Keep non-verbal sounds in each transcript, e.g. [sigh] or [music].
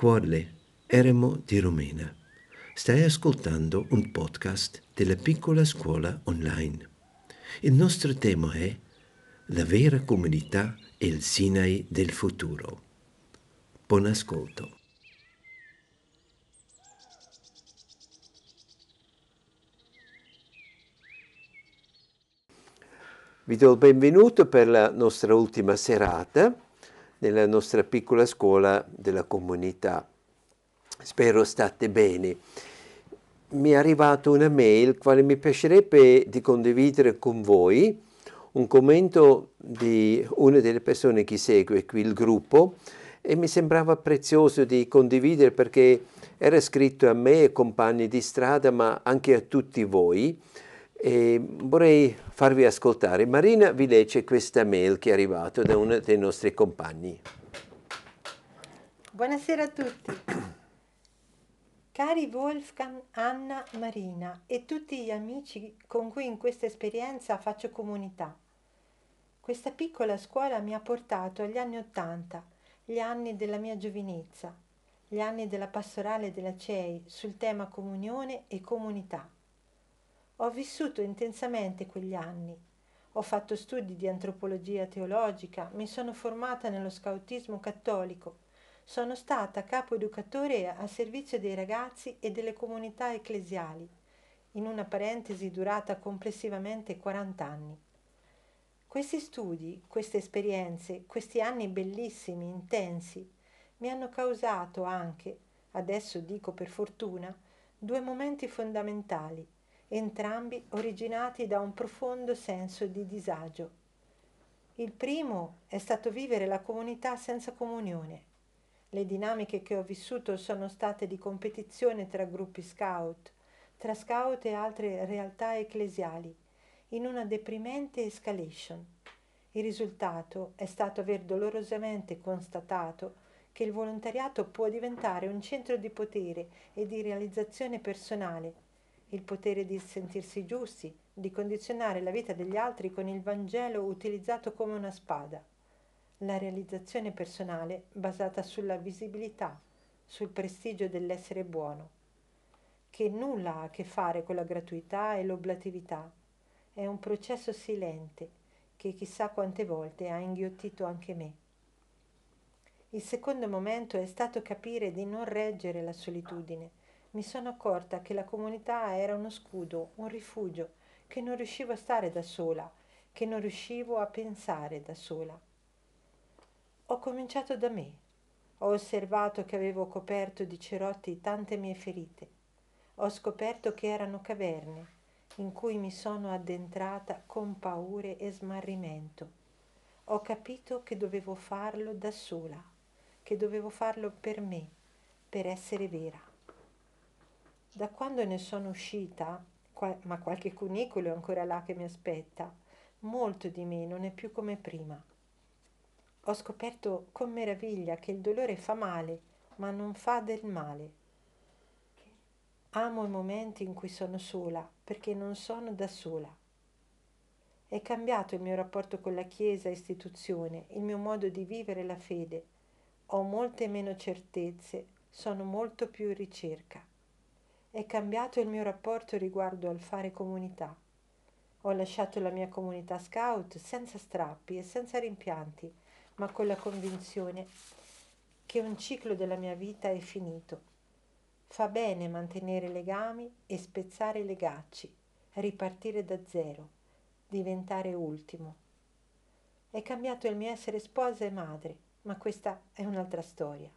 Quale Eremo di Romena. Stai ascoltando un podcast della piccola scuola online. Il nostro tema è La vera comunità e il Sinai del futuro. Buon ascolto. Vi do il benvenuto per la nostra ultima serata nella nostra piccola scuola della comunità. Spero state bene. Mi è arrivata una mail quale mi piacerebbe di condividere con voi un commento di una delle persone che segue qui il gruppo e mi sembrava prezioso di condividere perché era scritto a me e compagni di strada ma anche a tutti voi e vorrei farvi ascoltare. Marina vi legge questa mail che è arrivata da uno dei nostri compagni. Buonasera a tutti. Cari Wolfgang, Anna, Marina e tutti gli amici con cui in questa esperienza faccio comunità. Questa piccola scuola mi ha portato agli anni Ottanta, gli anni della mia giovinezza, gli anni della pastorale della CEI sul tema comunione e comunità. Ho vissuto intensamente quegli anni. Ho fatto studi di antropologia teologica, mi sono formata nello scautismo cattolico, sono stata capo educatore a servizio dei ragazzi e delle comunità ecclesiali, in una parentesi durata complessivamente 40 anni. Questi studi, queste esperienze, questi anni bellissimi, intensi, mi hanno causato anche, adesso dico per fortuna, due momenti fondamentali entrambi originati da un profondo senso di disagio. Il primo è stato vivere la comunità senza comunione. Le dinamiche che ho vissuto sono state di competizione tra gruppi scout, tra scout e altre realtà ecclesiali, in una deprimente escalation. Il risultato è stato aver dolorosamente constatato che il volontariato può diventare un centro di potere e di realizzazione personale il potere di sentirsi giusti, di condizionare la vita degli altri con il Vangelo utilizzato come una spada. La realizzazione personale basata sulla visibilità, sul prestigio dell'essere buono, che nulla ha a che fare con la gratuità e l'oblatività. È un processo silente che chissà quante volte ha inghiottito anche me. Il secondo momento è stato capire di non reggere la solitudine, mi sono accorta che la comunità era uno scudo, un rifugio, che non riuscivo a stare da sola, che non riuscivo a pensare da sola. Ho cominciato da me. Ho osservato che avevo coperto di cerotti tante mie ferite. Ho scoperto che erano caverne in cui mi sono addentrata con paure e smarrimento. Ho capito che dovevo farlo da sola, che dovevo farlo per me, per essere vera. Da quando ne sono uscita, qual- ma qualche cunicolo è ancora là che mi aspetta, molto di me non è più come prima. Ho scoperto con meraviglia che il dolore fa male, ma non fa del male. Amo i momenti in cui sono sola, perché non sono da sola. È cambiato il mio rapporto con la Chiesa istituzione, il mio modo di vivere la fede. Ho molte meno certezze, sono molto più in ricerca. È cambiato il mio rapporto riguardo al fare comunità. Ho lasciato la mia comunità scout senza strappi e senza rimpianti, ma con la convinzione che un ciclo della mia vita è finito. Fa bene mantenere legami e spezzare i legacci, ripartire da zero, diventare ultimo. È cambiato il mio essere sposa e madre, ma questa è un'altra storia.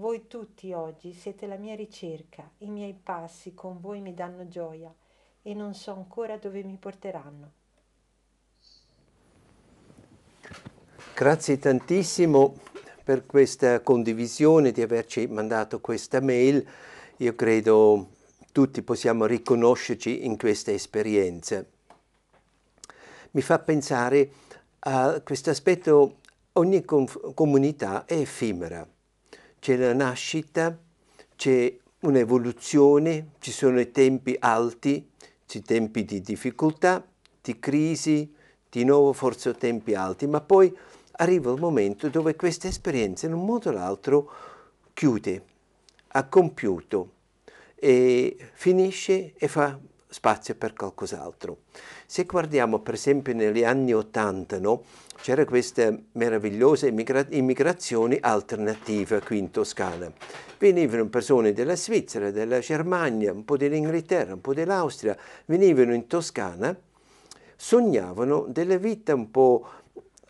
Voi tutti oggi siete la mia ricerca, i miei passi con voi mi danno gioia e non so ancora dove mi porteranno. Grazie tantissimo per questa condivisione, di averci mandato questa mail. Io credo tutti possiamo riconoscerci in questa esperienza. Mi fa pensare a questo aspetto, ogni comunità è effimera c'è la nascita, c'è un'evoluzione, ci sono i tempi alti, i tempi di difficoltà, di crisi, di nuovo forse tempi alti, ma poi arriva il momento dove queste esperienze in un modo o l'altro chiude, ha compiuto e finisce e fa spazio per qualcos'altro. Se guardiamo per esempio negli anni Ottanta, no, c'era questa meravigliosa immigra immigrazione alternativa qui in Toscana. Venivano persone della Svizzera, della Germania, un po' dell'Inghilterra, un po' dell'Austria, venivano in Toscana, sognavano delle vite un po'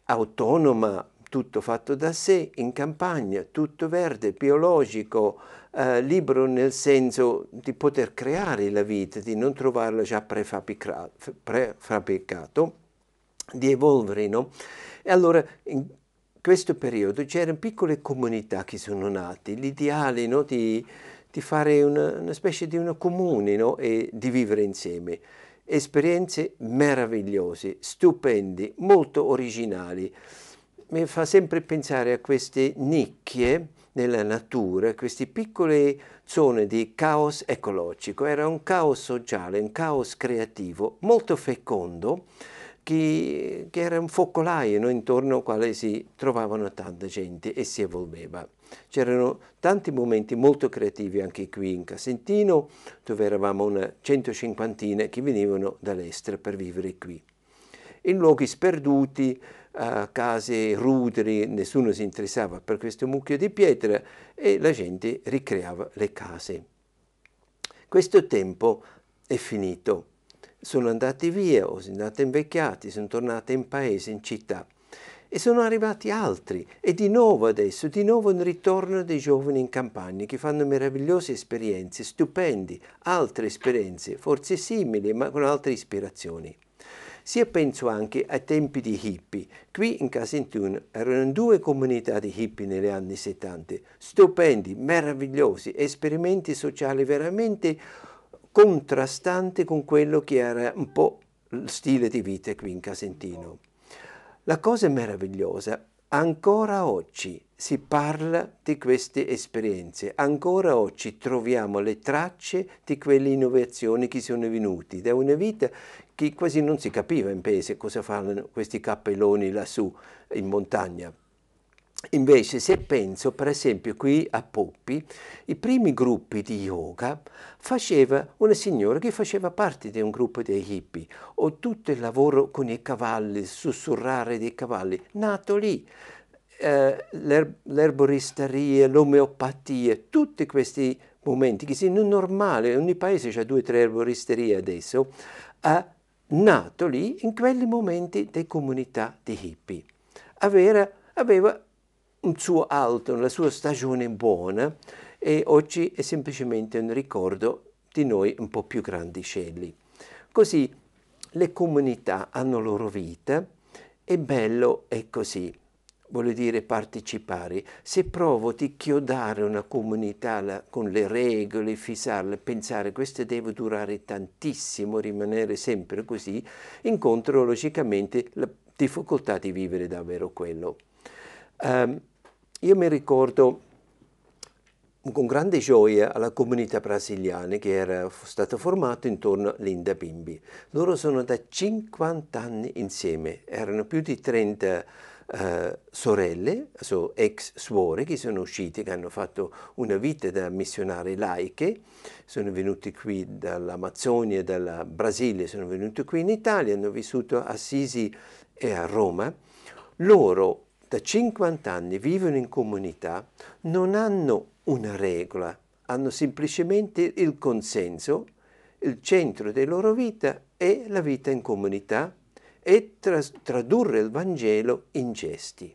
autonoma, tutto fatto da sé, in campagna, tutto verde, biologico, eh, libero nel senso di poter creare la vita, di non trovarla già prefabbricato, di evolvere, no? E allora in questo periodo c'erano piccole comunità che sono nate, l'ideale no? di, di, fare una, una, specie di una comune no? e di vivere insieme. Esperienze meravigliose, stupendi, molto originali. Mi fa sempre pensare a queste nicchie nella natura, queste piccole zone di caos ecologico. Era un caos sociale, un caos creativo molto fecondo che, che era un focolaio no? intorno al quale si trovavano tanta gente e si evolveva. C'erano tanti momenti molto creativi anche qui in Casentino, dove eravamo una centocinquantina che venivano dall'estero per vivere qui. In luoghi sperduti, a case ruderi, nessuno si interessava per questo mucchio di pietra e la gente ricreava le case. Questo tempo è finito. Sono andati via, o sono andati invecchiati, sono tornati in paese, in città. E sono arrivati altri, e di nuovo adesso, di nuovo un ritorno dei giovani in campagna che fanno meravigliose esperienze, stupendi, altre esperienze, forse simili, ma con altre ispirazioni. Sia penso anche ai tempi di hippie. Qui in Casentun erano due comunità di hippie negli anni 70, stupendi, meravigliosi, esperimenti sociali veramente contrastanti con quello che era un po' il stile di vita qui in Casentino. La cosa meravigliosa, ancora oggi si parla di queste esperienze, ancora oggi troviamo le tracce di quelle innovazioni che sono venute da una vita che quasi non si capiva in paese cosa fanno questi cappelloni lassù in montagna. Invece se penso per esempio qui a Poppi, i primi gruppi di yoga faceva una signora che faceva parte di un gruppo dei hippie o tutto il lavoro con i cavalli, sussurrare dei cavalli, nato lì. Eh, l'erboristeria, l'omeopatia, tutti questi momenti che sono normali, ogni paese ha due o tre erboristerie adesso, ha nato lì in quei momenti di comunità di hippie. Aveva, aveva un suo alto, la sua stagione buona e oggi è semplicemente un ricordo di noi un po' più grandicelli. Così le comunità hanno loro vita e bello è così vuole dire partecipare. Se provo di chiodare una comunità con le regole, fissarle, pensare questo deve durare tantissimo, rimanere sempre così, incontro logicamente la difficoltà di vivere davvero quello. Um, io mi ricordo con grande gioia alla comunità brasiliana che era stata formata intorno a Linda Bimbi. Loro sono da 50 anni insieme, erano più di 30 uh, sorelle, so, ex suore, che sono uscite, che hanno fatto una vita da missionari laiche, sono venuti qui dall'Amazzonia, dal Brasile, sono venuti qui in Italia, hanno vissuto a Assisi e a Roma. Loro da 50 anni vivono in comunità, non hanno una regola, hanno semplicemente il consenso, il centro della loro vita è la vita in comunità e tradurre il Vangelo in gesti.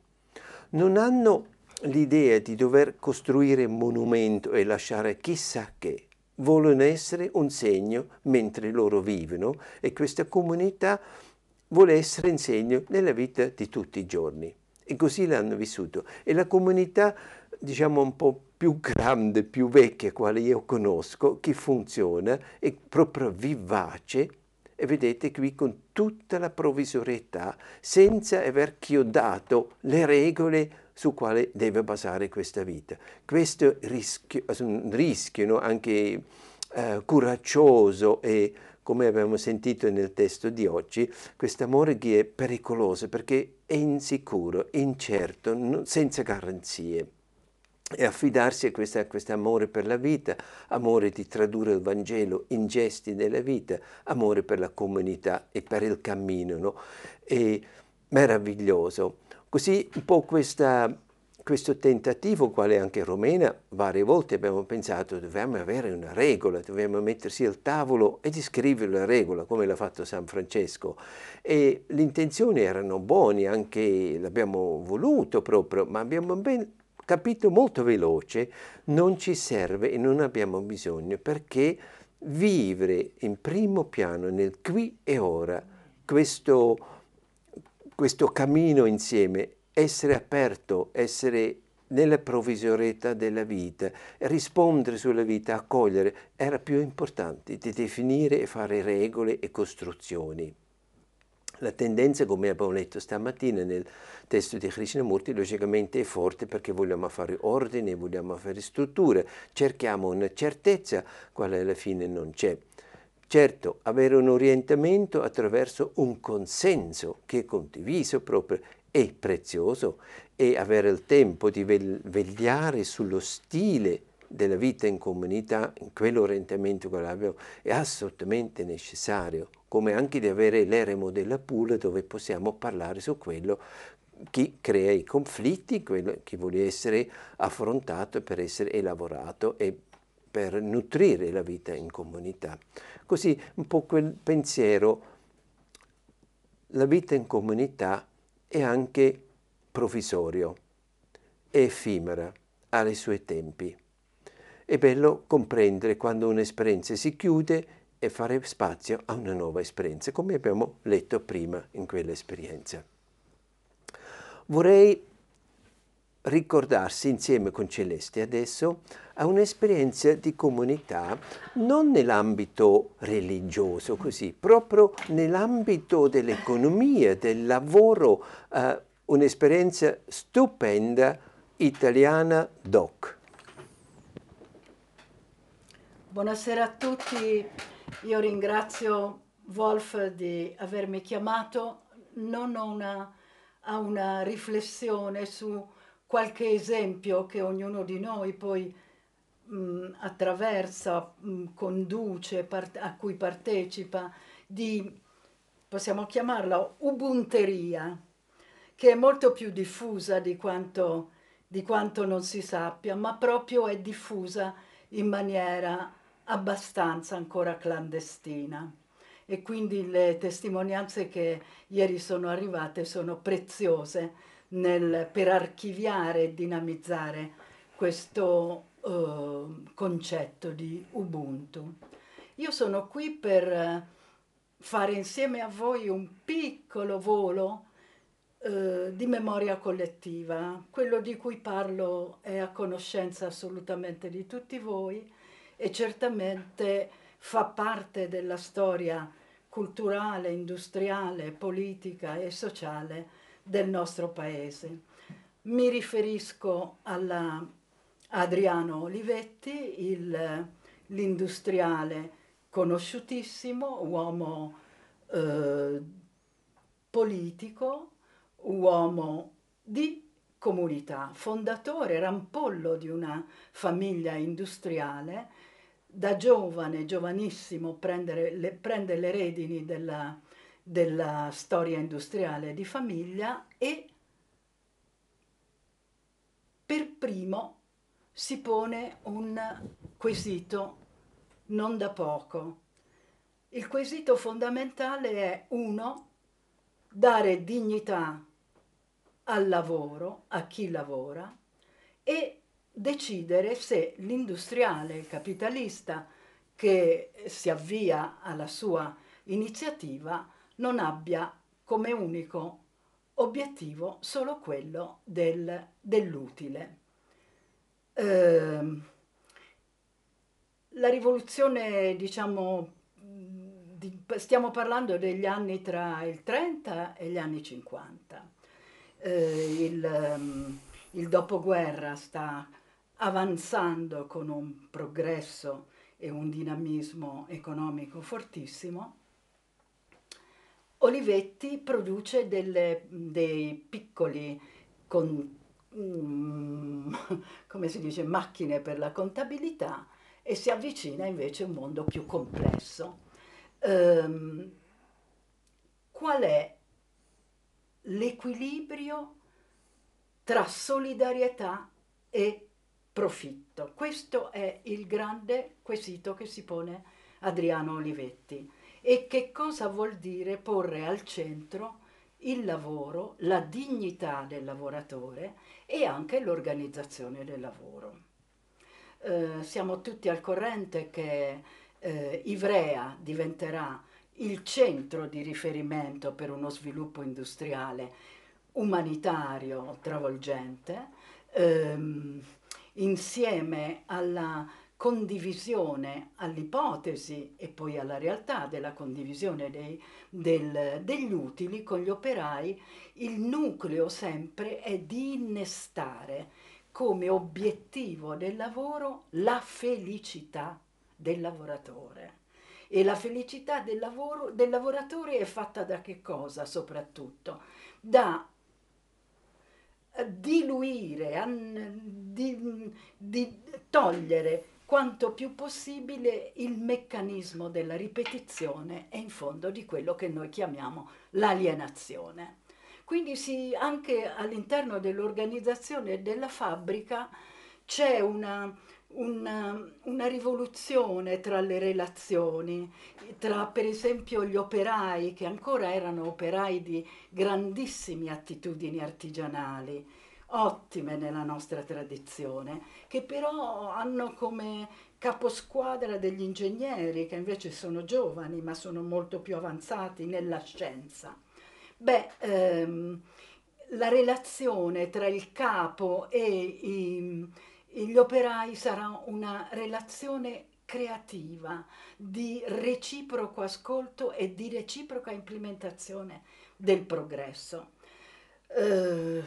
Non hanno l'idea di dover costruire un monumento e lasciare chissà che. Vogliono essere un segno mentre loro vivono e questa comunità vuole essere un segno nella vita di tutti i giorni. E così l'hanno vissuto. E la comunità, diciamo, un po' più grande, più vecchia, quale io conosco, che funziona, è proprio vivace, e vedete qui con tutta la provvisorietà, senza aver chiodato le regole su quale deve basare questa vita. Questo rischio, un rischio no? anche eh, coraggioso e come abbiamo sentito nel testo di oggi, questo amore è pericoloso perché è insicuro, incerto, senza garanzie. E affidarsi a questo amore per la vita, amore di tradurre il Vangelo in gesti della vita, amore per la comunità e per il cammino. No? E meraviglioso. Così un po' questa, questo tentativo, quale anche Romena, varie volte abbiamo pensato, dobbiamo avere una regola, dobbiamo mettersi al tavolo e descrivere la regola, come l'ha fatto San Francesco. E le intenzioni erano buone, anche l'abbiamo voluto proprio, ma abbiamo ben capito molto veloce, non ci serve e non abbiamo bisogno perché vivere in primo piano, nel qui e ora, questo, questo cammino insieme, essere aperto, essere nella provvisorietà della vita, rispondere sulla vita, accogliere, era più importante di definire e fare regole e costruzioni. La tendenza, come abbiamo letto stamattina nel testo di Krishnamurti, logicamente è forte perché vogliamo fare ordine, vogliamo fare strutture, cerchiamo una certezza, quale alla fine non c'è. Certo, avere un orientamento attraverso un consenso che è condiviso proprio è prezioso e avere il tempo di vegliare sullo stile della vita in comunità, in quell'orientamento che abbiamo, è assolutamente necessario, come anche di avere l'eremo della pool dove possiamo parlare su quello chi crea i conflitti, quello che vuole essere affrontato per essere elaborato e per nutrire la vita in comunità. Così un po' quel pensiero, la vita in comunità è anche provvisorio, è effimera, ha i suoi tempi. È bello comprendere quando un'esperienza si chiude e fare spazio a una nuova esperienza, come abbiamo letto prima in quell'esperienza. Vorrei ricordarsi insieme con Celeste adesso a un'esperienza di comunità non nell'ambito religioso così, proprio nell'ambito dell'economia, del lavoro, uh, un'esperienza stupenda italiana doc. Buonasera a tutti, io ringrazio Wolf di avermi chiamato, non ho una, una riflessione su qualche esempio che ognuno di noi poi mh, attraversa, mh, conduce, part- a cui partecipa, di, possiamo chiamarla, ubunteria, che è molto più diffusa di quanto, di quanto non si sappia, ma proprio è diffusa in maniera abbastanza ancora clandestina e quindi le testimonianze che ieri sono arrivate sono preziose nel, per archiviare e dinamizzare questo uh, concetto di Ubuntu. Io sono qui per fare insieme a voi un piccolo volo uh, di memoria collettiva. Quello di cui parlo è a conoscenza assolutamente di tutti voi e certamente fa parte della storia culturale, industriale, politica e sociale del nostro paese. Mi riferisco a Adriano Olivetti, l'industriale conosciutissimo, uomo eh, politico, uomo di comunità, fondatore, rampollo di una famiglia industriale da giovane, giovanissimo, le, prende le redini della, della storia industriale di famiglia e per primo si pone un quesito non da poco. Il quesito fondamentale è uno, dare dignità al lavoro, a chi lavora, e decidere se l'industriale capitalista che si avvia alla sua iniziativa non abbia come unico obiettivo solo quello del, dell'utile. Eh, la rivoluzione, diciamo, di, stiamo parlando degli anni tra il 30 e gli anni 50. Eh, il, um, il dopoguerra sta avanzando con un progresso e un dinamismo economico fortissimo, Olivetti produce delle, dei piccoli con, um, [laughs] come si dice, macchine per la contabilità e si avvicina invece a un mondo più complesso. Um, qual è l'equilibrio tra solidarietà e profitto? Questo è il grande quesito che si pone Adriano Olivetti. E che cosa vuol dire porre al centro il lavoro, la dignità del lavoratore e anche l'organizzazione del lavoro. Eh, siamo tutti al corrente che eh, Ivrea diventerà il centro di riferimento per uno sviluppo industriale umanitario travolgente, ehm, insieme alla condivisione all'ipotesi e poi alla realtà della condivisione dei, del, degli utili con gli operai, il nucleo sempre è di innestare come obiettivo del lavoro la felicità del lavoratore. E la felicità del, lavoro, del lavoratore è fatta da che cosa soprattutto? Da diluire, di, di togliere quanto più possibile il meccanismo della ripetizione è in fondo di quello che noi chiamiamo l'alienazione. Quindi sì, anche all'interno dell'organizzazione della fabbrica c'è una, una, una, rivoluzione tra le relazioni, tra per esempio gli operai che ancora erano operai di grandissime attitudini artigianali, ottime nella nostra tradizione, che però hanno come caposquadra degli ingegneri che invece sono giovani ma sono molto più avanzati nella scienza. Beh, ehm, la relazione tra il capo e i, gli operai sarà una relazione creativa, di reciproco ascolto e di reciproca implementazione del progresso. Eh,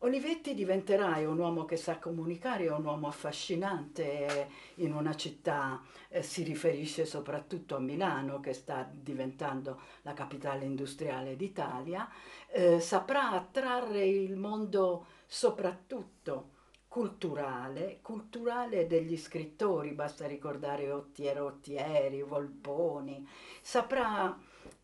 Olivetti diventerai un uomo che sa comunicare, un uomo affascinante in una città, eh, si riferisce soprattutto a Milano che sta diventando la capitale industriale d'Italia, eh, saprà attrarre il mondo soprattutto culturale, culturale degli scrittori, basta ricordare Ottiero Ottieri, Volponi, saprà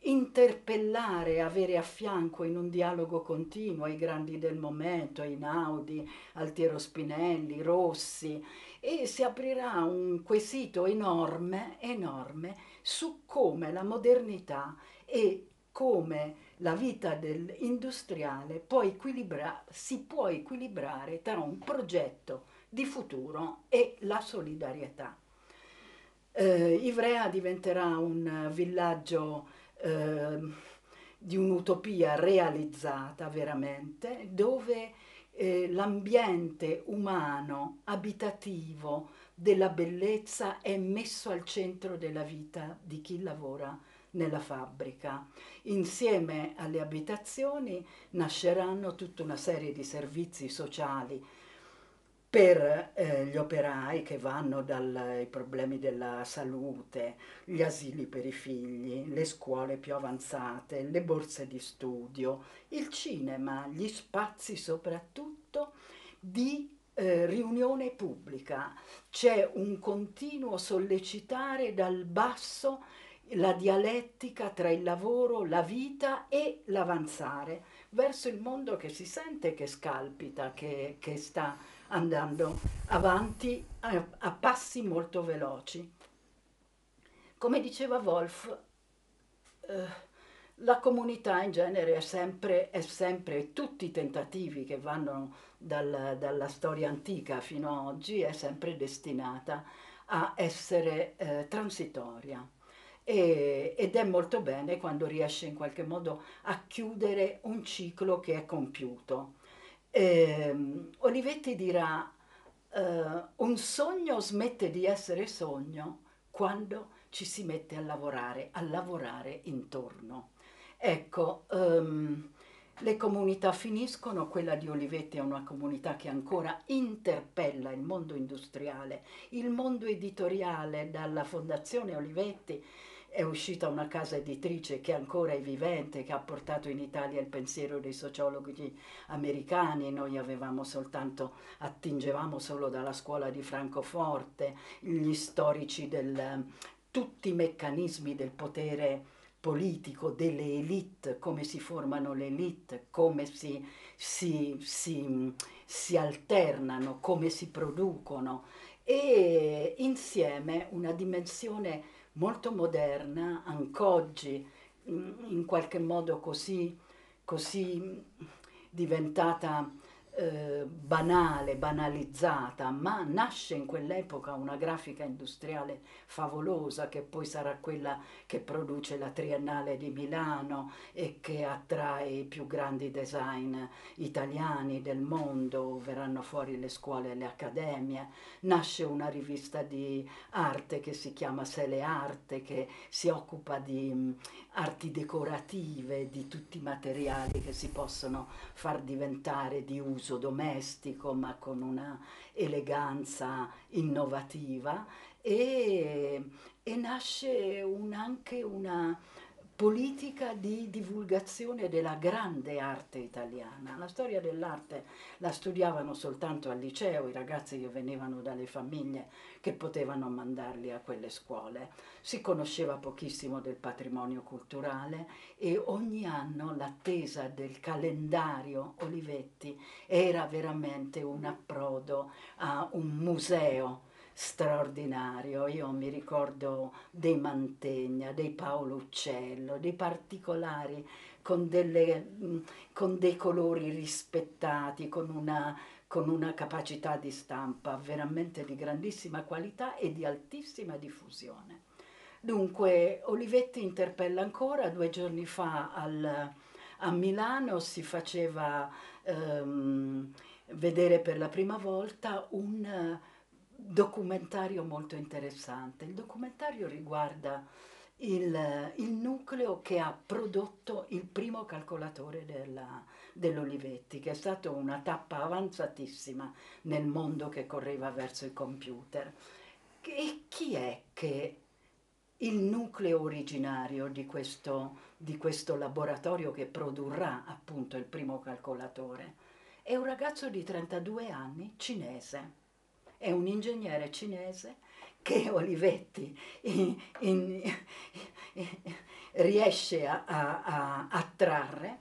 interpellare, avere a fianco in un dialogo continuo i grandi del momento, Einaudi, Altiero Spinelli, Rossi, e si aprirà un quesito enorme, enorme su come la modernità e come la vita dell'industriale può si può equilibrare tra un progetto di futuro e la solidarietà. Eh, Ivrea diventerà un villaggio Ehm, di un'utopia realizzata veramente, dove eh, l'ambiente umano, abitativo, della bellezza è messo al centro della vita di chi lavora nella fabbrica. Insieme alle abitazioni nasceranno tutta una serie di servizi sociali per eh, gli operai che vanno dai problemi della salute, gli asili per i figli, le scuole più avanzate, le borse di studio, il cinema, gli spazi soprattutto di eh, riunione pubblica. C'è un continuo sollecitare dal basso la dialettica tra il lavoro, la vita e l'avanzare verso il mondo che si sente che scalpita, che, che sta andando avanti a, a passi molto veloci. Come diceva Wolf, eh, la comunità in genere è sempre, è sempre, tutti i tentativi che vanno dal, dalla storia antica fino ad oggi, è sempre destinata a essere eh, transitoria. E, ed è molto bene quando riesce in qualche modo a chiudere un ciclo che è compiuto. Eh, Olivetti dirà, eh, un sogno smette di essere sogno quando ci si mette a lavorare, a lavorare intorno. Ecco, um, le comunità finiscono, quella di Olivetti è una comunità che ancora interpella il mondo industriale, il mondo editoriale dalla Fondazione Olivetti è uscita una casa editrice che ancora è vivente, che ha portato in Italia il pensiero dei sociologi americani, noi avevamo soltanto, attingevamo solo dalla scuola di Francoforte, gli storici del, tutti i meccanismi del potere politico, delle elite, come si formano le elite, come si, si, si, si alternano, come si producono. E insieme una dimensione molto moderna, anc'oggi in qualche modo così, così diventata eh, banale, banalizzata, ma nasce in quell'epoca una grafica industriale favolosa che poi sarà quella che produce la Triennale di Milano e che attrae i più grandi design italiani del mondo, verranno fuori le scuole e le accademie, nasce una rivista di arte che si chiama Sele Arte che si occupa di arti decorative, di tutti i materiali che si possono far diventare di uso domestico ma con una eleganza innovativa. E, e nasce un, anche una politica di divulgazione della grande arte italiana. La storia dell'arte la studiavano soltanto al liceo, i ragazzi che venivano dalle famiglie che potevano mandarli a quelle scuole. Si conosceva pochissimo del patrimonio culturale e ogni anno l'attesa del calendario Olivetti era veramente un approdo a un museo straordinario. Io mi ricordo dei Mantegna, dei Paolo Uccello, dei particolari con, delle, con dei colori rispettati, con una, con una capacità di stampa veramente di grandissima qualità e di altissima diffusione. Dunque, Olivetti interpella ancora, due giorni fa al, a Milano si faceva ehm, vedere per la prima volta un documentario molto interessante. Il documentario riguarda il, il nucleo che ha prodotto il primo calcolatore della, dell'Olivetti, che è stata una tappa avanzatissima nel mondo che correva verso il computer. E chi è che il nucleo originario di questo, di questo laboratorio che produrrà appunto il primo calcolatore? È un ragazzo di 32 anni cinese è un ingegnere cinese che Olivetti in, in, riesce a, a, a attrarre,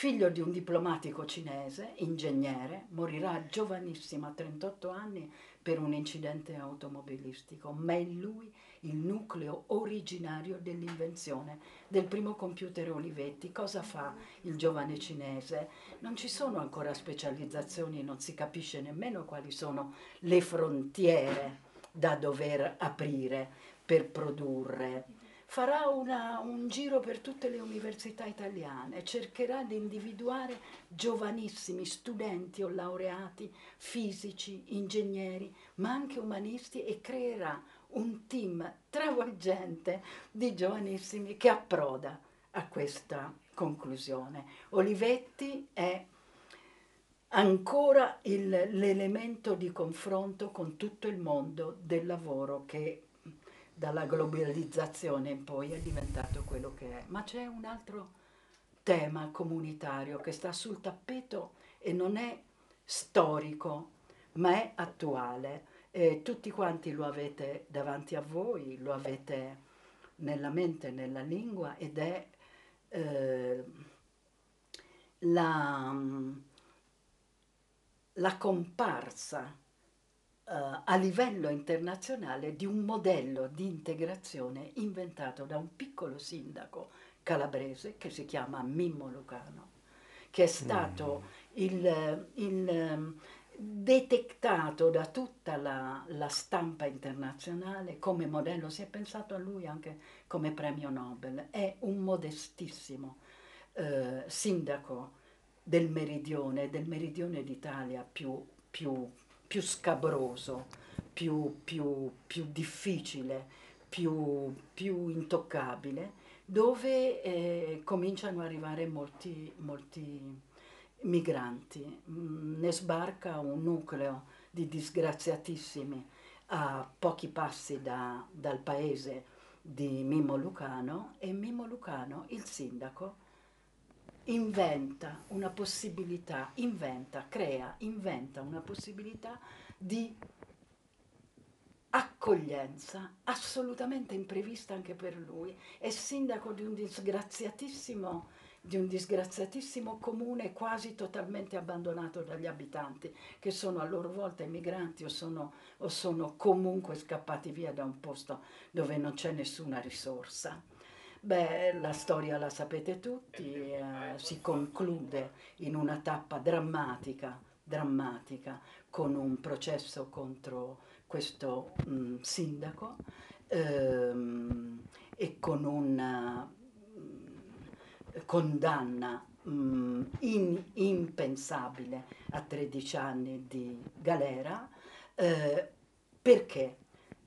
figlio di un diplomatico cinese, ingegnere, morirà giovanissimo a 38 anni per un incidente automobilistico, ma è lui il nucleo originario dell'invenzione del primo computer Olivetti. Cosa fa il giovane cinese? Non ci sono ancora specializzazioni, non si capisce nemmeno quali sono le frontiere da dover aprire per produrre. Farà una, un giro per tutte le università italiane, cercherà di individuare giovanissimi studenti o laureati, fisici, ingegneri, ma anche umanisti e creerà un team travolgente di giovanissimi che approda a questa conclusione. Olivetti è ancora l'elemento di confronto con tutto il mondo del lavoro che dalla globalizzazione in poi è diventato quello che è. Ma c'è un altro tema comunitario che sta sul tappeto e non è storico, ma è attuale e tutti quanti lo avete davanti a voi, lo avete nella mente, nella lingua ed è eh, la, la, comparsa eh, a livello internazionale di un modello di integrazione inventato da un piccolo sindaco calabrese che si chiama Mimmo Lucano, che è stato mm. il, il detettato da tutta la, la, stampa internazionale come modello, si è pensato a lui anche come premio Nobel, è un modestissimo eh, sindaco del meridione, del meridione d'Italia più, più, più scabroso, più, più, più difficile, più, più, intoccabile, dove eh, cominciano ad arrivare molti, molti migranti, mm, ne sbarca un nucleo di disgraziatissimi a pochi passi da, dal paese di Mimmo Lucano e Mimmo Lucano, il sindaco, inventa una possibilità, inventa, crea, inventa una possibilità di accoglienza assolutamente imprevista anche per lui. È sindaco di un disgraziatissimo, di un disgraziatissimo comune quasi totalmente abbandonato dagli abitanti, che sono a loro volta emigranti o sono, o sono comunque scappati via da un posto dove non c'è nessuna risorsa. Beh, la storia la sapete tutti, eh, si conclude in una tappa drammatica, drammatica, con un processo contro questo mh, mm, sindaco ehm, e con una mh, mm, condanna mh, mm, in, impensabile a 13 anni di galera. Eh, perché?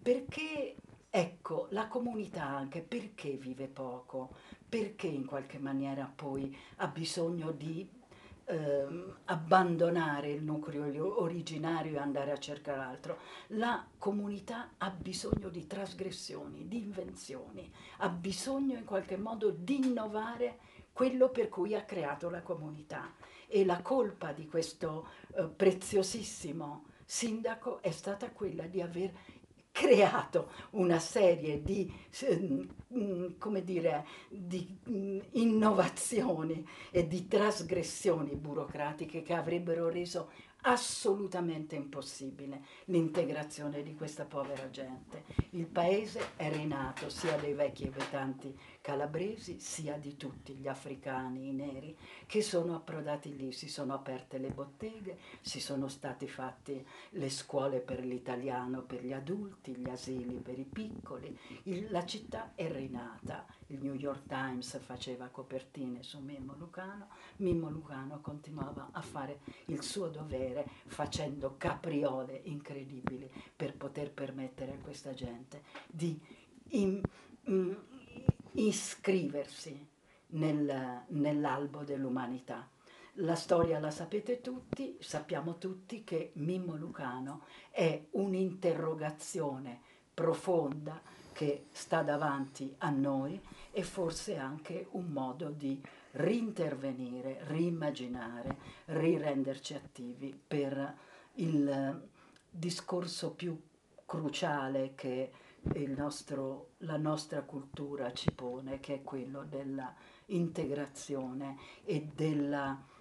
Perché Ecco, la comunità anche perché vive poco, perché in qualche maniera poi ha bisogno di eh, abbandonare il nucleo originario e andare a cercare altro. La comunità ha bisogno di trasgressioni, di invenzioni, ha bisogno in qualche modo di innovare quello per cui ha creato la comunità. E la colpa di questo eh, preziosissimo sindaco è stata quella di aver creato una serie di, mm, come dire, di mm, innovazioni e di trasgressioni burocratiche che avrebbero reso assolutamente impossibile l'integrazione di questa povera gente. Il paese è rinato sia dei vecchi abitanti calabresi sia di tutti gli africani, i neri, che sono approdati lì, si sono aperte le botteghe, si sono state fatte le scuole per l'italiano per gli adulti, gli asili per i piccoli, il, la città è rinata. Il New York Times faceva copertine su Mimmo Lucano, Mimmo Lucano continuava a fare il suo dovere facendo capriole incredibili per poter permettere a questa gente di in, iscriversi nel, nell'albo dell'umanità. La storia la sapete tutti, sappiamo tutti che Mimmo Lucano è un'interrogazione profonda che sta davanti a noi e forse anche un modo di rintervenire, rimmaginare, rirenderci attivi per il discorso più cruciale che nostro, la nostra cultura ci pone, che è quello della integrazione e della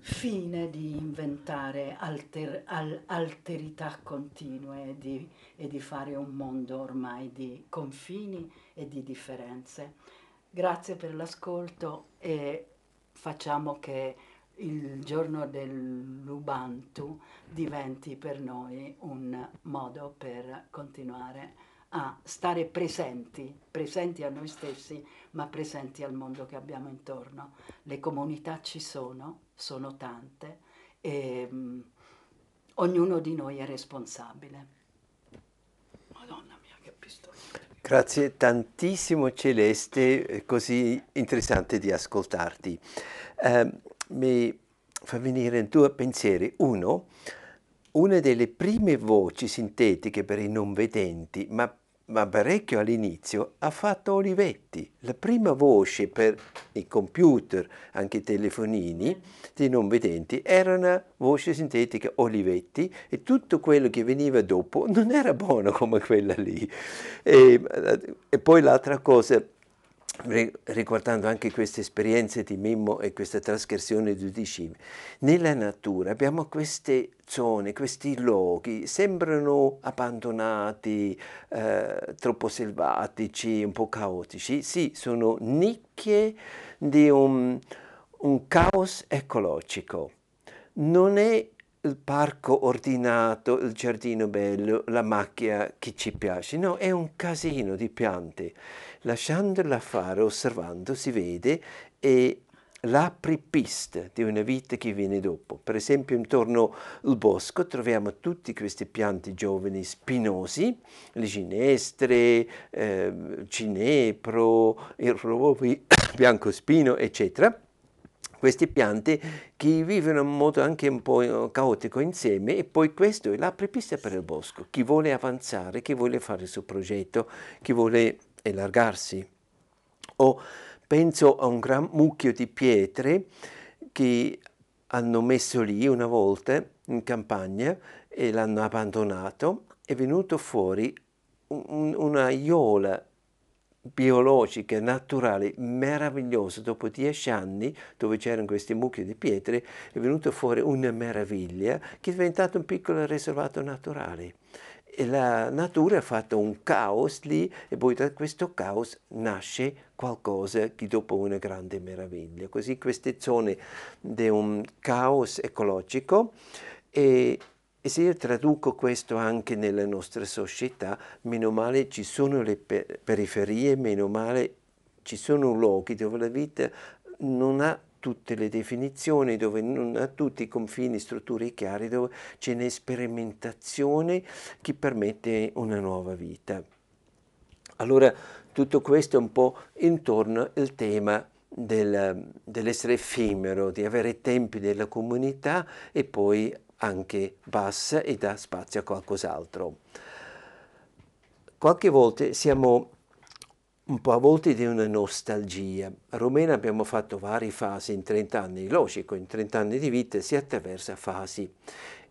fine di inventare alter, al, alterità continue e di, e di fare un mondo ormai di confini e di differenze. Grazie per l'ascolto e facciamo che il giorno dell'Ubantu diventi per noi un modo per continuare a stare presenti, presenti a noi stessi, ma presenti al mondo che abbiamo intorno. Le comunità ci sono, sono tante e um, ognuno di noi è responsabile. Madonna mia, che pistola. Grazie tantissimo Celeste, è così interessante di ascoltarti. Eh, mi fa venire in due pensieri. Uno, una delle prime voci sintetiche per i non vedenti, ma, ma parecchio all'inizio, ha fatto Olivetti. La prima voce per i computer, anche i telefonini dei non vedenti, era una voce sintetica Olivetti e tutto quello che veniva dopo non era buono come quella lì. E, e poi l'altra cosa riguardando anche queste esperienze di Mimmo e questa trasgressione di Udicime, nella natura abbiamo queste zone, questi luoghi, sembrano abbandonati, eh, troppo selvatici, un po' caotici, sì, sono nicchie di un, un caos ecologico. Non è il parco ordinato, il giardino bello, la macchia che ci piace, no, è un casino di piante. Lasciandola fare, osservando, si vede e l'apripista di una vita che viene dopo. Per esempio intorno al bosco troviamo tutti questi pianti giovani spinosi, le ginestre, eh, cinepro, il rovi, [coughs] biancospino, eccetera, queste piante che vivono in modo anche un po' caotico insieme e poi questo è l'apripista per il bosco. Chi vuole avanzare, chi vuole fare il suo progetto, chi vuole allargarsi. O penso a un gran mucchio di pietre che hanno messo lì una volta in campagna e l'hanno abbandonato, è venuto fuori un, una iola biologica, naturale, meravigliosa. Dopo dieci anni, dove c'erano questi mucchi di pietre, è venuto fuori una meraviglia che è diventato un piccolo riservato naturale. E la natura ha fatto un caos lì e poi da questo caos nasce qualcosa che dopo una grande meraviglia. Così queste zone di un caos ecologico e e se io traduco questo anche nella nostra società, meno male ci sono le periferie, meno male ci sono luoghi dove la vita non ha tutte le definizioni, dove non ha tutti i confini, strutture chiare, dove c'è un'esperimentazione che permette una nuova vita. Allora tutto questo è un po' intorno al tema del, dell'essere effimero, di avere tempi della comunità e poi anche bassa e dà spazio a qualcos'altro. Qualche volta siamo un po' a volte di una nostalgia. A Romena abbiamo fatto varie fasi in 30 anni, logico, in 30 anni di vita si attraversa fasi.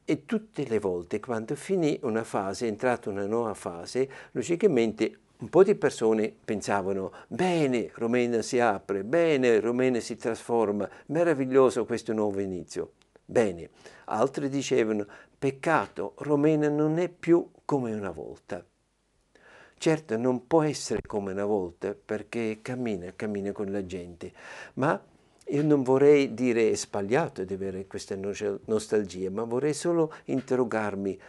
E tutte le volte quando finì una fase, è entrata una nuova fase, logicamente un po' di persone pensavano bene, Romena si apre, bene, Romena si trasforma, meraviglioso questo nuovo inizio. Bene, altri dicevano peccato, Romena non è più come una volta. Certo, non può essere come una volta perché cammina, cammina con la gente, ma io non vorrei dire è sbagliato di avere questa nostalgia, ma vorrei solo interrogarmi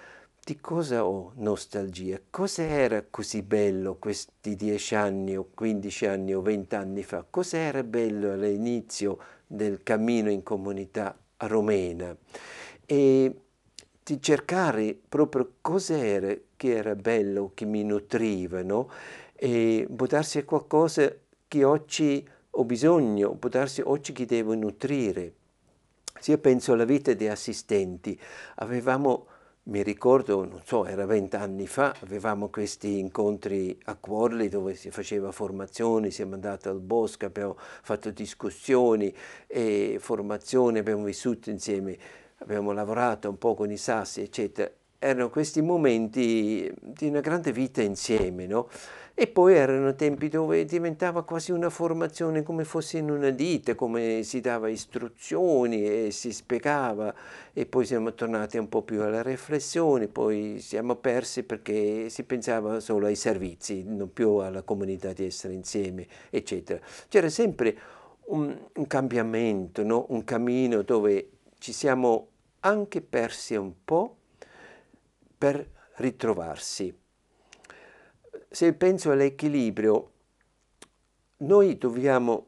di cosa ho nostalgia? Cosa era così bello questi dieci anni o quindici anni o vent'anni fa? Cosa era bello all'inizio del cammino in comunità romena? E di cercare proprio cos'era che era bello, che mi nutriva, no? E può darsi qualcosa che oggi ho bisogno, può darsi oggi che devo nutrire. Se io penso alla vita di assistenti, avevamo mi ricordo, non so, era vent'anni fa, avevamo questi incontri a Cuorli dove si faceva formazione, siamo andati al bosco, abbiamo fatto discussioni e formazioni, abbiamo vissuto insieme, abbiamo lavorato un po' con i sassi, eccetera. Erano questi momenti di una grande vita insieme, no? E poi erano tempi dove diventava quasi una formazione come fosse in una ditta, come si dava istruzioni e si spiegava e poi siamo tornati un po' più alla riflessione, poi siamo persi perché si pensava solo ai servizi, non più alla comunità di essere insieme, eccetera. C'era sempre un, un cambiamento, no? un cammino dove ci siamo anche persi un po' per ritrovarsi se penso all'equilibrio, noi dobbiamo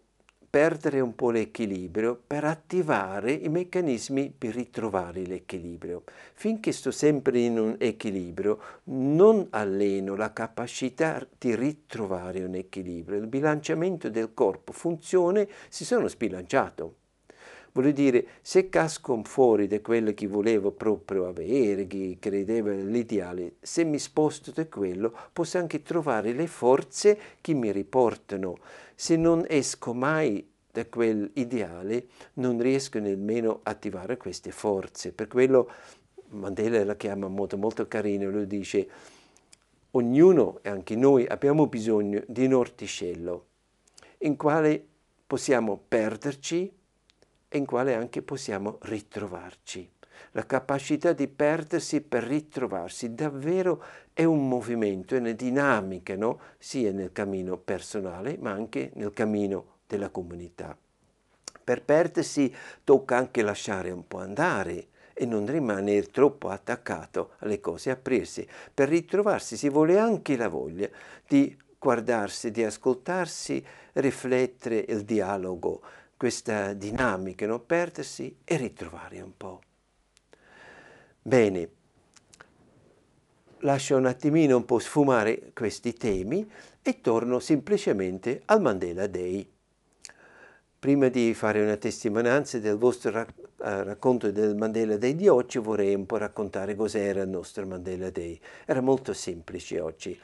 perdere un po' l'equilibrio per attivare i meccanismi per ritrovare l'equilibrio. Finché sto sempre in un equilibrio, non alleno la capacità di ritrovare un equilibrio. Il bilanciamento del corpo funziona, si sono sbilanciato. Voglio dire, se casco fuori da quello che volevo proprio avere, che credevo l'ideale, se mi sposto da quello, posso anche trovare le forze che mi riportano. Se non esco mai da quell'ideale, non riesco nemmeno a attivare queste forze. Per quello Mandela la chiama modo molto carino, lui dice ognuno e anche noi abbiamo bisogno di un orticello in quale possiamo perderci, e in quale anche possiamo ritrovarci. La capacità di perdersi per ritrovarsi davvero è un movimento, è una dinamica, no? sia nel cammino personale ma anche nel cammino della comunità. Per perdersi tocca anche lasciare un po' andare e non rimanere troppo attaccato alle cose, aprirsi. Per ritrovarsi si vuole anche la voglia di guardarsi, di ascoltarsi, riflettere il dialogo, questa dinamica, non perdersi e ritrovare un po'. Bene, lascio un attimino un po' sfumare questi temi e torno semplicemente al Mandela Day. prima di fare una testimonianza del vostro rac- uh, racconto del Mandela Day di oggi, vorrei un po' raccontare cos'era il nostro Mandela Day. Era molto semplice oggi.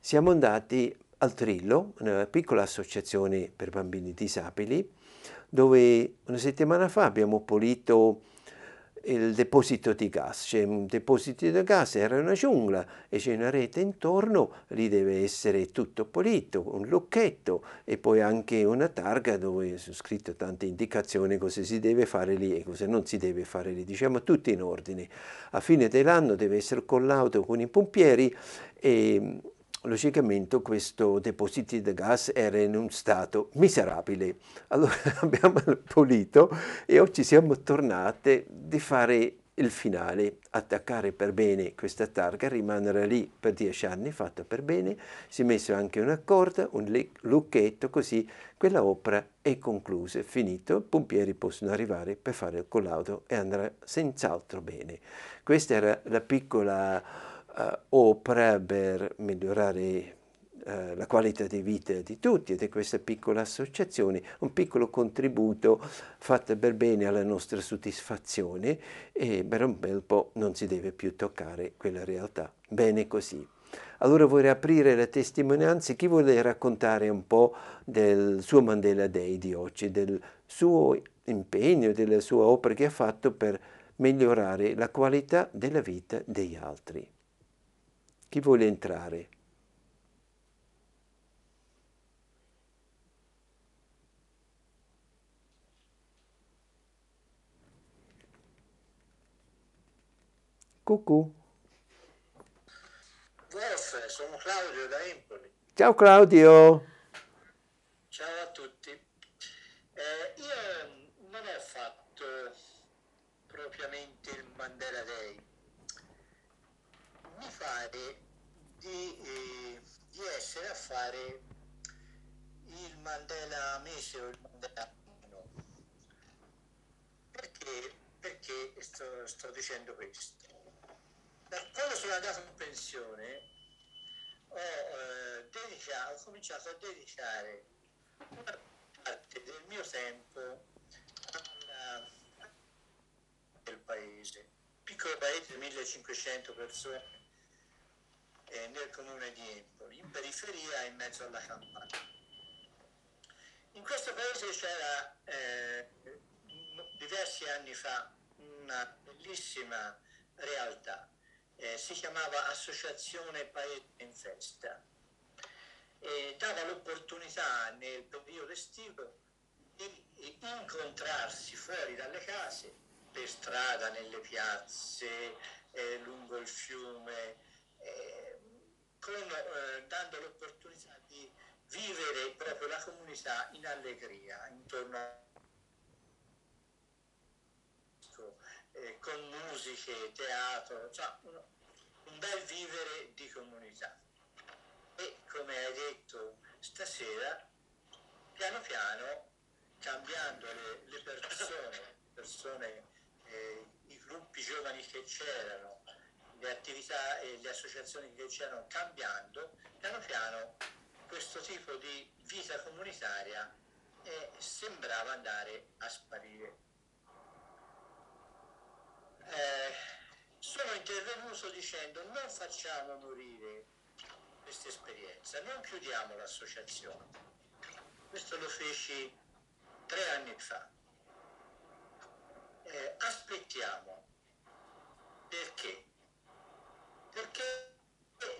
Siamo andati al Trillo, una piccola associazione per bambini disabili, dove una settimana fa abbiamo pulito il deposito di gas. C'è un deposito di gas, era una giungla e c'è una rete intorno, lì deve essere tutto pulito, un lucchetto e poi anche una targa dove sono scritte tante indicazioni cosa si deve fare lì e cosa non si deve fare lì, diciamo tutto in ordine. A fine dell'anno deve essere collato con i pompieri e logicamente questo deposito di gas era in un stato miserabile. Allora [laughs] abbiamo pulito e oggi siamo tornati di fare il finale, attaccare per bene questa targa, rimanere lì per dieci anni, fatta per bene, si è messo anche una corda, un lucchetto, così quella opera è conclusa, è finito, i pompieri possono arrivare per fare il collaudo e andrà senz'altro bene. Questa era la piccola uh, opera per migliorare uh, la qualità di vita di tutti ed è questa piccola associazione, un piccolo contributo fatto per bene alla nostra soddisfazione e per un bel po' non si deve più toccare quella realtà. Bene così. Allora vorrei aprire la testimonianza. Chi vuole raccontare un po' del suo Mandela Day di oggi, del suo impegno, della sua opera che ha fatto per migliorare la qualità della vita degli altri? Chi vuole entrare? Cucù. Wolf, sono Claudio da Empoli. Ciao Claudio. Ciao a tutti. Eh, io non ho fatto propriamente il Mandela Day. Mi pare di, eh, di essere a fare il Mandela mese o il Mandela anno. Perché, perché sto, sto dicendo questo? Da quando sono andato in pensione ho, eh, dedicato, ho cominciato a dedicare una parte del mio tempo alla, del paese. Piccolo paese, 1500 persone, eh, nel comune di Empoli, in periferia in mezzo alla campagna. In questo paese c'era eh, diversi anni fa una bellissima realtà, eh, si chiamava Associazione Paese in Festa e dava l'opportunità nel periodo estivo di incontrarsi fuori dalle case, per strada, nelle piazze, eh, lungo il fiume, eh, con, eh, dando l'opportunità di vivere proprio la comunità in allegria intorno a eh, con musiche, teatro, cioè un, un bel vivere di comunità. E come hai detto stasera, piano piano, cambiando le, le persone, persone eh, i gruppi giovani che c'erano, le attività e le associazioni che c'erano cambiando, piano piano questo tipo di vita comunitaria eh, sembrava andare a sparire. Eh, sono intervenuto dicendo non facciamo morire questa esperienza, non chiudiamo l'associazione. Questo lo feci tre anni fa. Eh, aspettiamo. Perché? Perché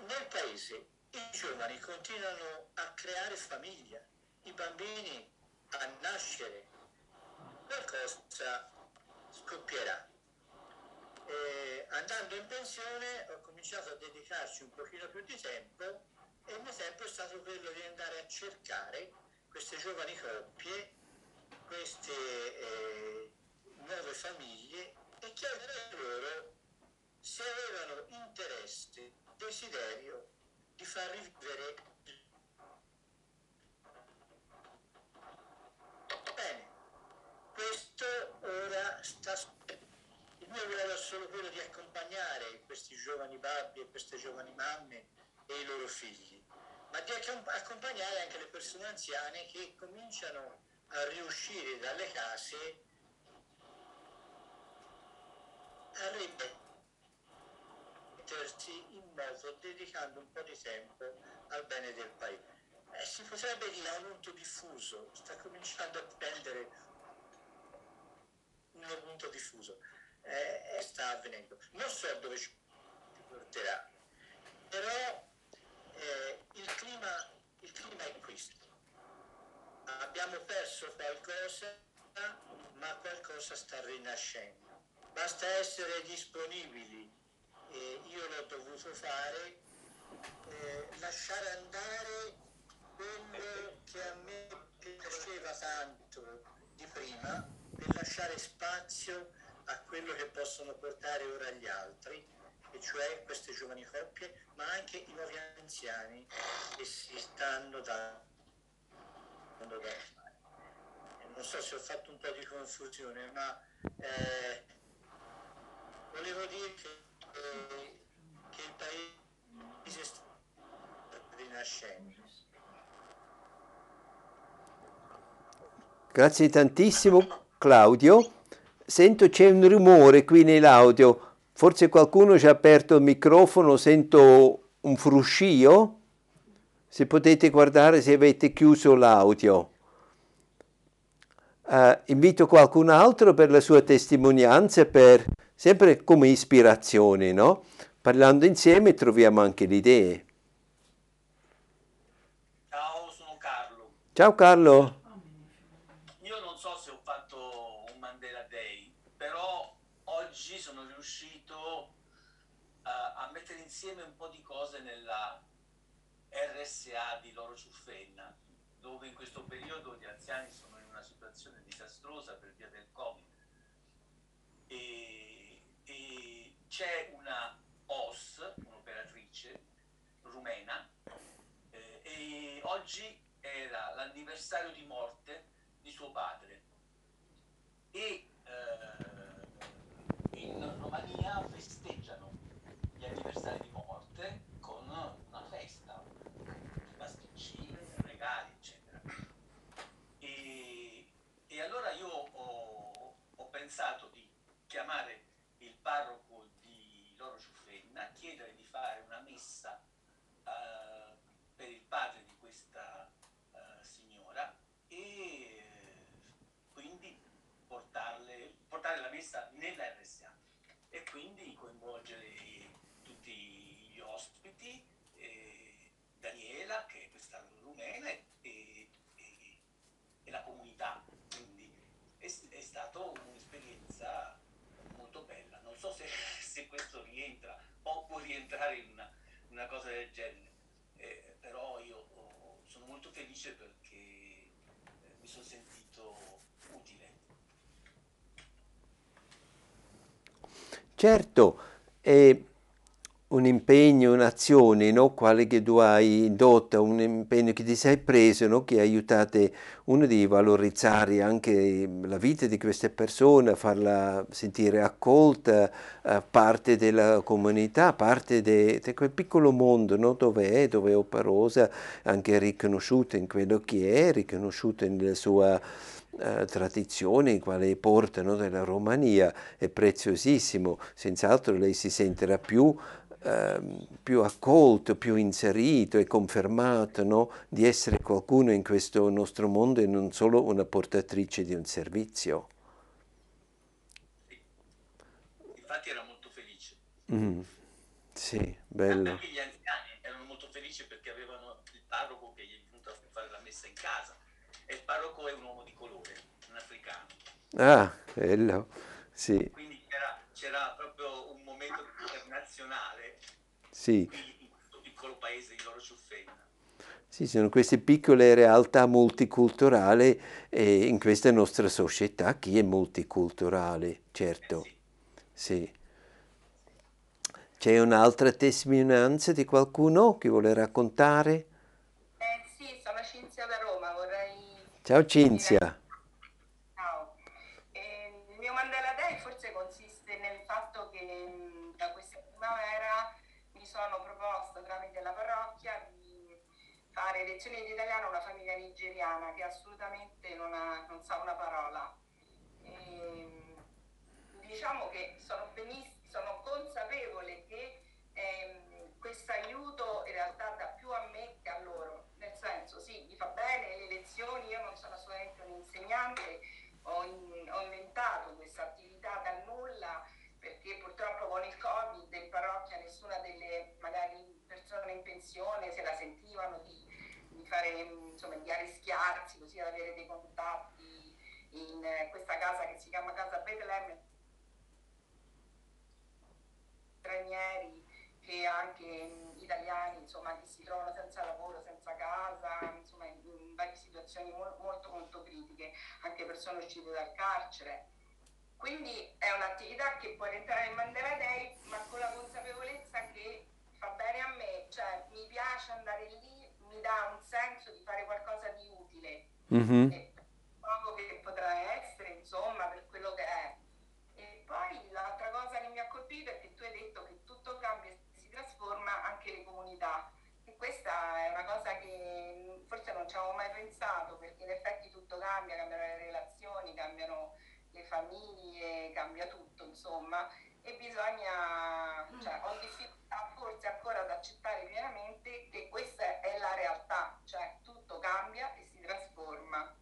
nel paese i giovani continuano a creare famiglia, i bambini a nascere, qualcosa scoppierà. E andando in pensione ho cominciato a dedicarci un pochino più di tempo e il mio tempo è stato quello di andare a cercare queste giovani coppie, queste eh, nuove famiglie e chiedere loro se avevano interesse, desiderio di far rivivere Bene, questo ora sta il mio ruolo è solo quello di accompagnare questi giovani babbi e queste giovani mamme e i loro figli, ma di accompagnare anche le persone anziane che cominciano a riuscire dalle case a rimettersi in moto dedicando un po' di tempo al bene del paese. Eh, si potrebbe dire a un punto diffuso, sta cominciando a prendere un punto diffuso eh, sta avvenendo. Non so dove ci porterà, però eh, il, clima, il clima è questo. Abbiamo perso qualcosa, ma qualcosa sta rinascendo. Basta essere disponibili, eh, io l'ho dovuto fare, eh, lasciare andare quello che a me piaceva tanto di prima per lasciare spazio a quello che possono portare ora gli altri, e cioè queste giovani coppie, ma anche i nuovi anziani che si stanno dando da fare. Non so se ho fatto un po' di confusione, ma eh, volevo dire che, eh, che il paese sta rinascendo. Grazie tantissimo Claudio. Sento c'è un rumore qui nell'audio, forse qualcuno ci ha aperto il microfono, sento un fruscio. Se potete guardare se avete chiuso l'audio. Uh, invito qualcun altro per la sua testimonianza, per, sempre come ispirazione, no? Parlando insieme troviamo anche le idee. Ciao, sono Carlo. Ciao Carlo. insieme un po' di cose nella RSA di Loro Ciuffenna, dove in questo periodo gli anziani sono disastrosa per via del Covid. E, e c'è una OS, un'operatrice rumena, eh, e oggi era l'anniversario di morte di suo padre. E eh, in Romania festeggiano gli anniversari di pensato di chiamare il parroco di Loro Ciuffenna, chiedere di fare una messa uh, per il padre di questa uh, signora e quindi portarle, portare la messa nella RSA e quindi coinvolgere tutti gli ospiti, eh, Daniela che è questa rumena e, e, e la comunità. Quindi è, è stato un un'esperienza molto bella. Non so se, se questo rientra o può rientrare in una, una cosa del genere, eh, però io oh, sono molto felice perché eh, mi sono sentito utile. Certo, e un impegno, un'azione, no? quale che tu hai indotto, un impegno che ti sei preso, no? che aiutate uno di valorizzare anche la vita di queste persone, farla sentire accolta, eh, parte della comunità, parte di quel piccolo mondo no? dove è, dove è operosa, anche riconosciuta in quello che è, riconosciuta nella sua eh, tradizione quale portano della Romania è preziosissimo, senz'altro lei si sentirà più Ehm, più accolto, più inserito e confermato no? di essere qualcuno in questo nostro mondo e non solo una portatrice di un servizio. Sì. Infatti era molto felice. Mm. Sì, bello. Anche gli anziani erano molto felici perché avevano il parroco che gli è venuto a fare la messa in casa e il parroco è un uomo di colore, un africano. Ah, bello, sì. Quindi c'era, c'era proprio un momento internazionale sì. in questo piccolo paese di loro ciuffenna. Sì, sono queste piccole realtà multiculturali e in questa nostra società chi è multiculturale, certo. Eh sì. sì. C'è un'altra testimonianza di qualcuno che vuole raccontare? Eh sì, sono Cinzia da Roma, vorrei... Ciao Cinzia. Lezioni di italiano una famiglia nigeriana che assolutamente non, ha, non sa una parola. E, ehm, diciamo che sono, sono consapevole che ehm, questo aiuto in realtà dà più a me che a loro, nel senso sì, mi fa bene le lezioni, io non sono assolutamente un insegnante, ho, in, ho inventato questa attività dal nulla perché purtroppo con il Covid in parrocchia nessuna delle magari persone in pensione se la sentivano di fare, insomma, di arrischiarsi così ad avere dei contatti in questa casa che si chiama Casa Betlemme stranieri che anche italiani insomma, che si trovano senza lavoro, senza casa, insomma, in, varie situazioni mo- molto molto critiche, anche persone uscite dal carcere. Quindi è un'attività che può entrare in Mandela Day, ma con la consapevolezza che fa bene a me, cioè mi piace andare lì, mi dà un senso di fare qualcosa di utile. Mm-hmm. E poco che potrà essere, insomma, per quello che è. E poi l'altra cosa che mi ha colpito è che tu hai detto che tutto cambia e si trasforma anche le comunità. E questa è una cosa che forse non ci avevo mai pensato, perché in effetti tutto cambia, cambiano le relazioni, cambiano le famiglie, cambia tutto, insomma, e bisogna, cioè, ho difficoltà forse ancora ad accettare pienamente che questa è la realtà, cioè tutto cambia e si trasforma.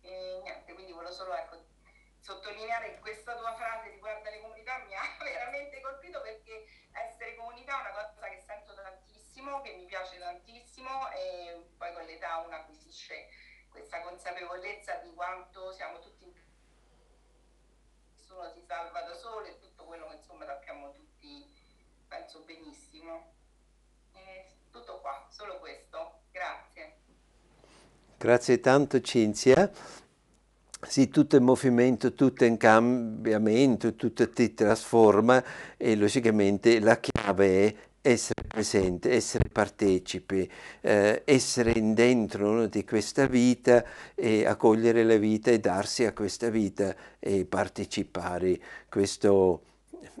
E niente, quindi volevo solo ecco, sottolineare che questa tua frase riguardo alle comunità mi ha [laughs] veramente colpito perché essere comunità è una cosa che sento tantissimo, che mi piace tantissimo e poi con l'età uno acquisisce questa consapevolezza di quanto siamo tutti in nessuno si salva da solo e tutto quello che insomma sappiamo tutti, penso benissimo. E tutto qua, solo questo. Grazie. Grazie tanto Cinzia. Sì, tutto è movimento, tutto è in cambiamento, tutto ti trasforma e logicamente la chiave è essere presente, essere partecipi, eh, essere dentro no, di questa vita e accogliere la vita e darsi a questa vita e partecipare. Questo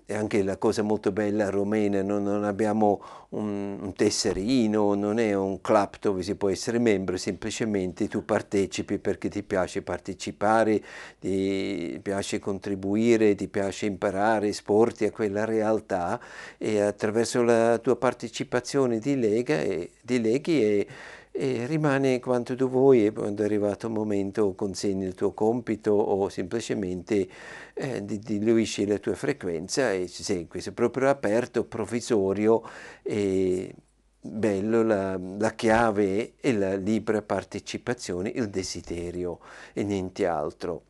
è anche la cosa molto bella romena, no? non abbiamo un, un, tesserino, non è un club dove si può essere membro, semplicemente tu partecipi perché ti piace partecipare, ti piace contribuire, ti piace imparare, esporti a quella realtà e attraverso la tua partecipazione ti, lega e, ti leghi e e rimane quanto tu vuoi e quando è arrivato il momento consegni il tuo compito o semplicemente eh, diluisci la tua frequenza e ci segui. Sei proprio aperto, provvisorio e bello, la, la chiave è la libera partecipazione, il desiderio e niente altro.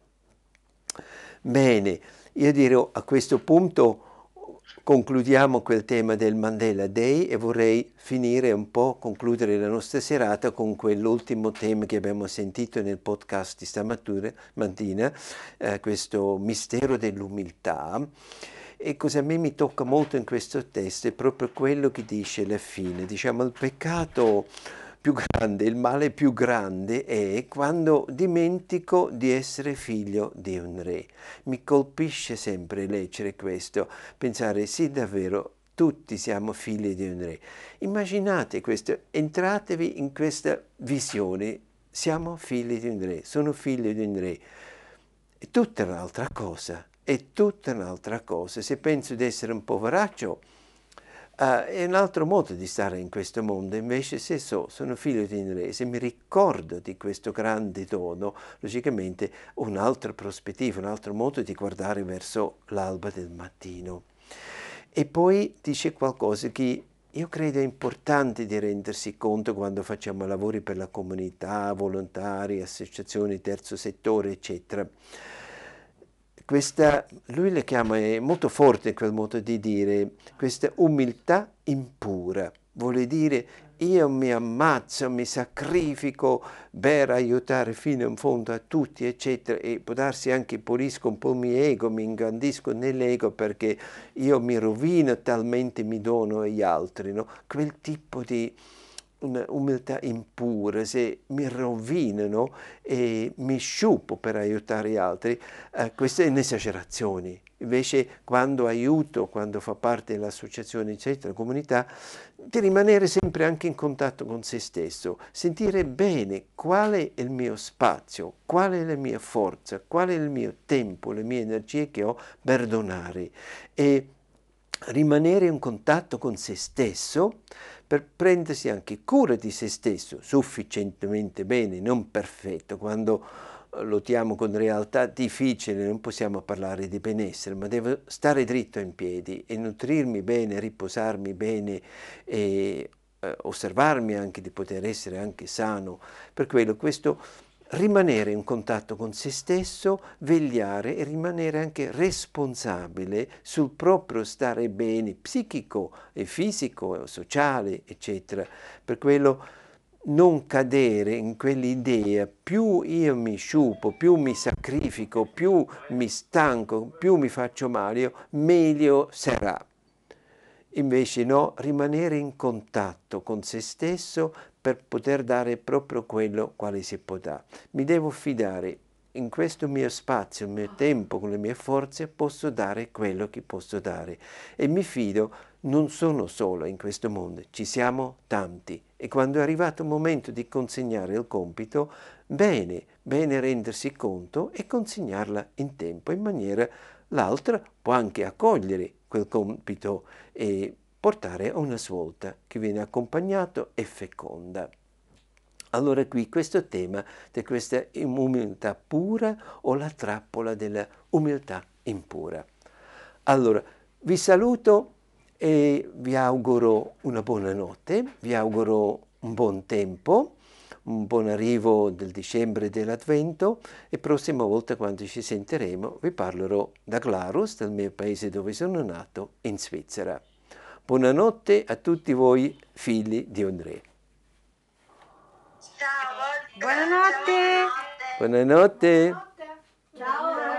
Bene, io dirò a questo punto concludiamo quel tema del Mandela Day e vorrei finire un po', concludere la nostra serata con quell'ultimo tema che abbiamo sentito nel podcast di stamattina, eh, questo mistero dell'umiltà. E cosa a me mi tocca molto in questo testo è proprio quello che dice alla fine, diciamo il peccato più grande, il male più grande è quando dimentico di essere figlio di un re. Mi colpisce sempre leggere questo, pensare sì davvero, tutti siamo figli di un re. Immaginate questo, entratevi in questa visione, siamo figli di un re, sono figlio di un re. È tutta un'altra cosa, è tutta un'altra cosa. Se penso di essere un poveraccio, Uh, è un altro modo di stare in questo mondo, invece se so, sono figlio di un re, se mi ricordo di questo grande dono, logicamente un'altra prospettiva, un altro modo di guardare verso l'alba del mattino. E poi dice qualcosa che io credo è importante di rendersi conto quando facciamo lavori per la comunità, volontari, associazioni, terzo settore, eccetera questa, lui le chiama, è molto forte quel modo di dire, questa umiltà impura, vuole dire io mi ammazzo, mi sacrifico per aiutare fino in fondo a tutti, eccetera, e può darsi anche pulisco un po' il mio ego, mi ingrandisco nell'ego perché io mi rovino talmente, mi dono agli altri, no? Quel tipo di un'umiltà impura, se mi rovinano e mi sciupo per aiutare gli altri, eh, questa è un'esagerazione. Invece quando aiuto, quando fa parte dell'associazione, eccetera, comunità, di rimanere sempre anche in contatto con se stesso, sentire bene qual è il mio spazio, qual è la mia forza, qual è il mio tempo, le mie energie che ho per donare e rimanere in contatto con se stesso per prendersi anche cura di se stesso sufficientemente bene, non perfetto, quando lottiamo con realtà difficili, non possiamo parlare di benessere, ma devo stare dritto in piedi e nutrirmi bene, riposarmi bene e eh, osservarmi anche di poter essere anche sano. Per quello questo rimanere in contatto con se stesso, vegliare e rimanere anche responsabile sul proprio stare bene psichico e fisico, sociale, eccetera. Per quello non cadere in quell'idea, più io mi sciupo, più mi sacrifico, più mi stanco, più mi faccio male, meglio sarà. Invece no, rimanere in contatto con se stesso per poter dare proprio quello quale si può dare. Mi devo fidare in questo mio spazio, il mio tempo, con le mie forze, posso dare quello che posso dare. E mi fido, non sono solo in questo mondo, ci siamo tanti. E quando è arrivato il momento di consegnare il compito, bene, bene rendersi conto e consegnarla in tempo, in maniera l'altra può anche accogliere quel compito e portare a una svolta che viene accompagnato e feconda. Allora qui questo tema di questa umiltà pura o la trappola della umiltà impura. Allora, vi saluto e vi auguro una buona notte, vi auguro un buon tempo, un buon arrivo del dicembre dell'Advento e prossima volta quando ci sentiremo vi parlerò da Glarus, del mio paese dove sono nato, in Svizzera. Buonanotte a tutti voi figli di Andrea. Ciao, Buonanotte. Buonanotte. Ciao!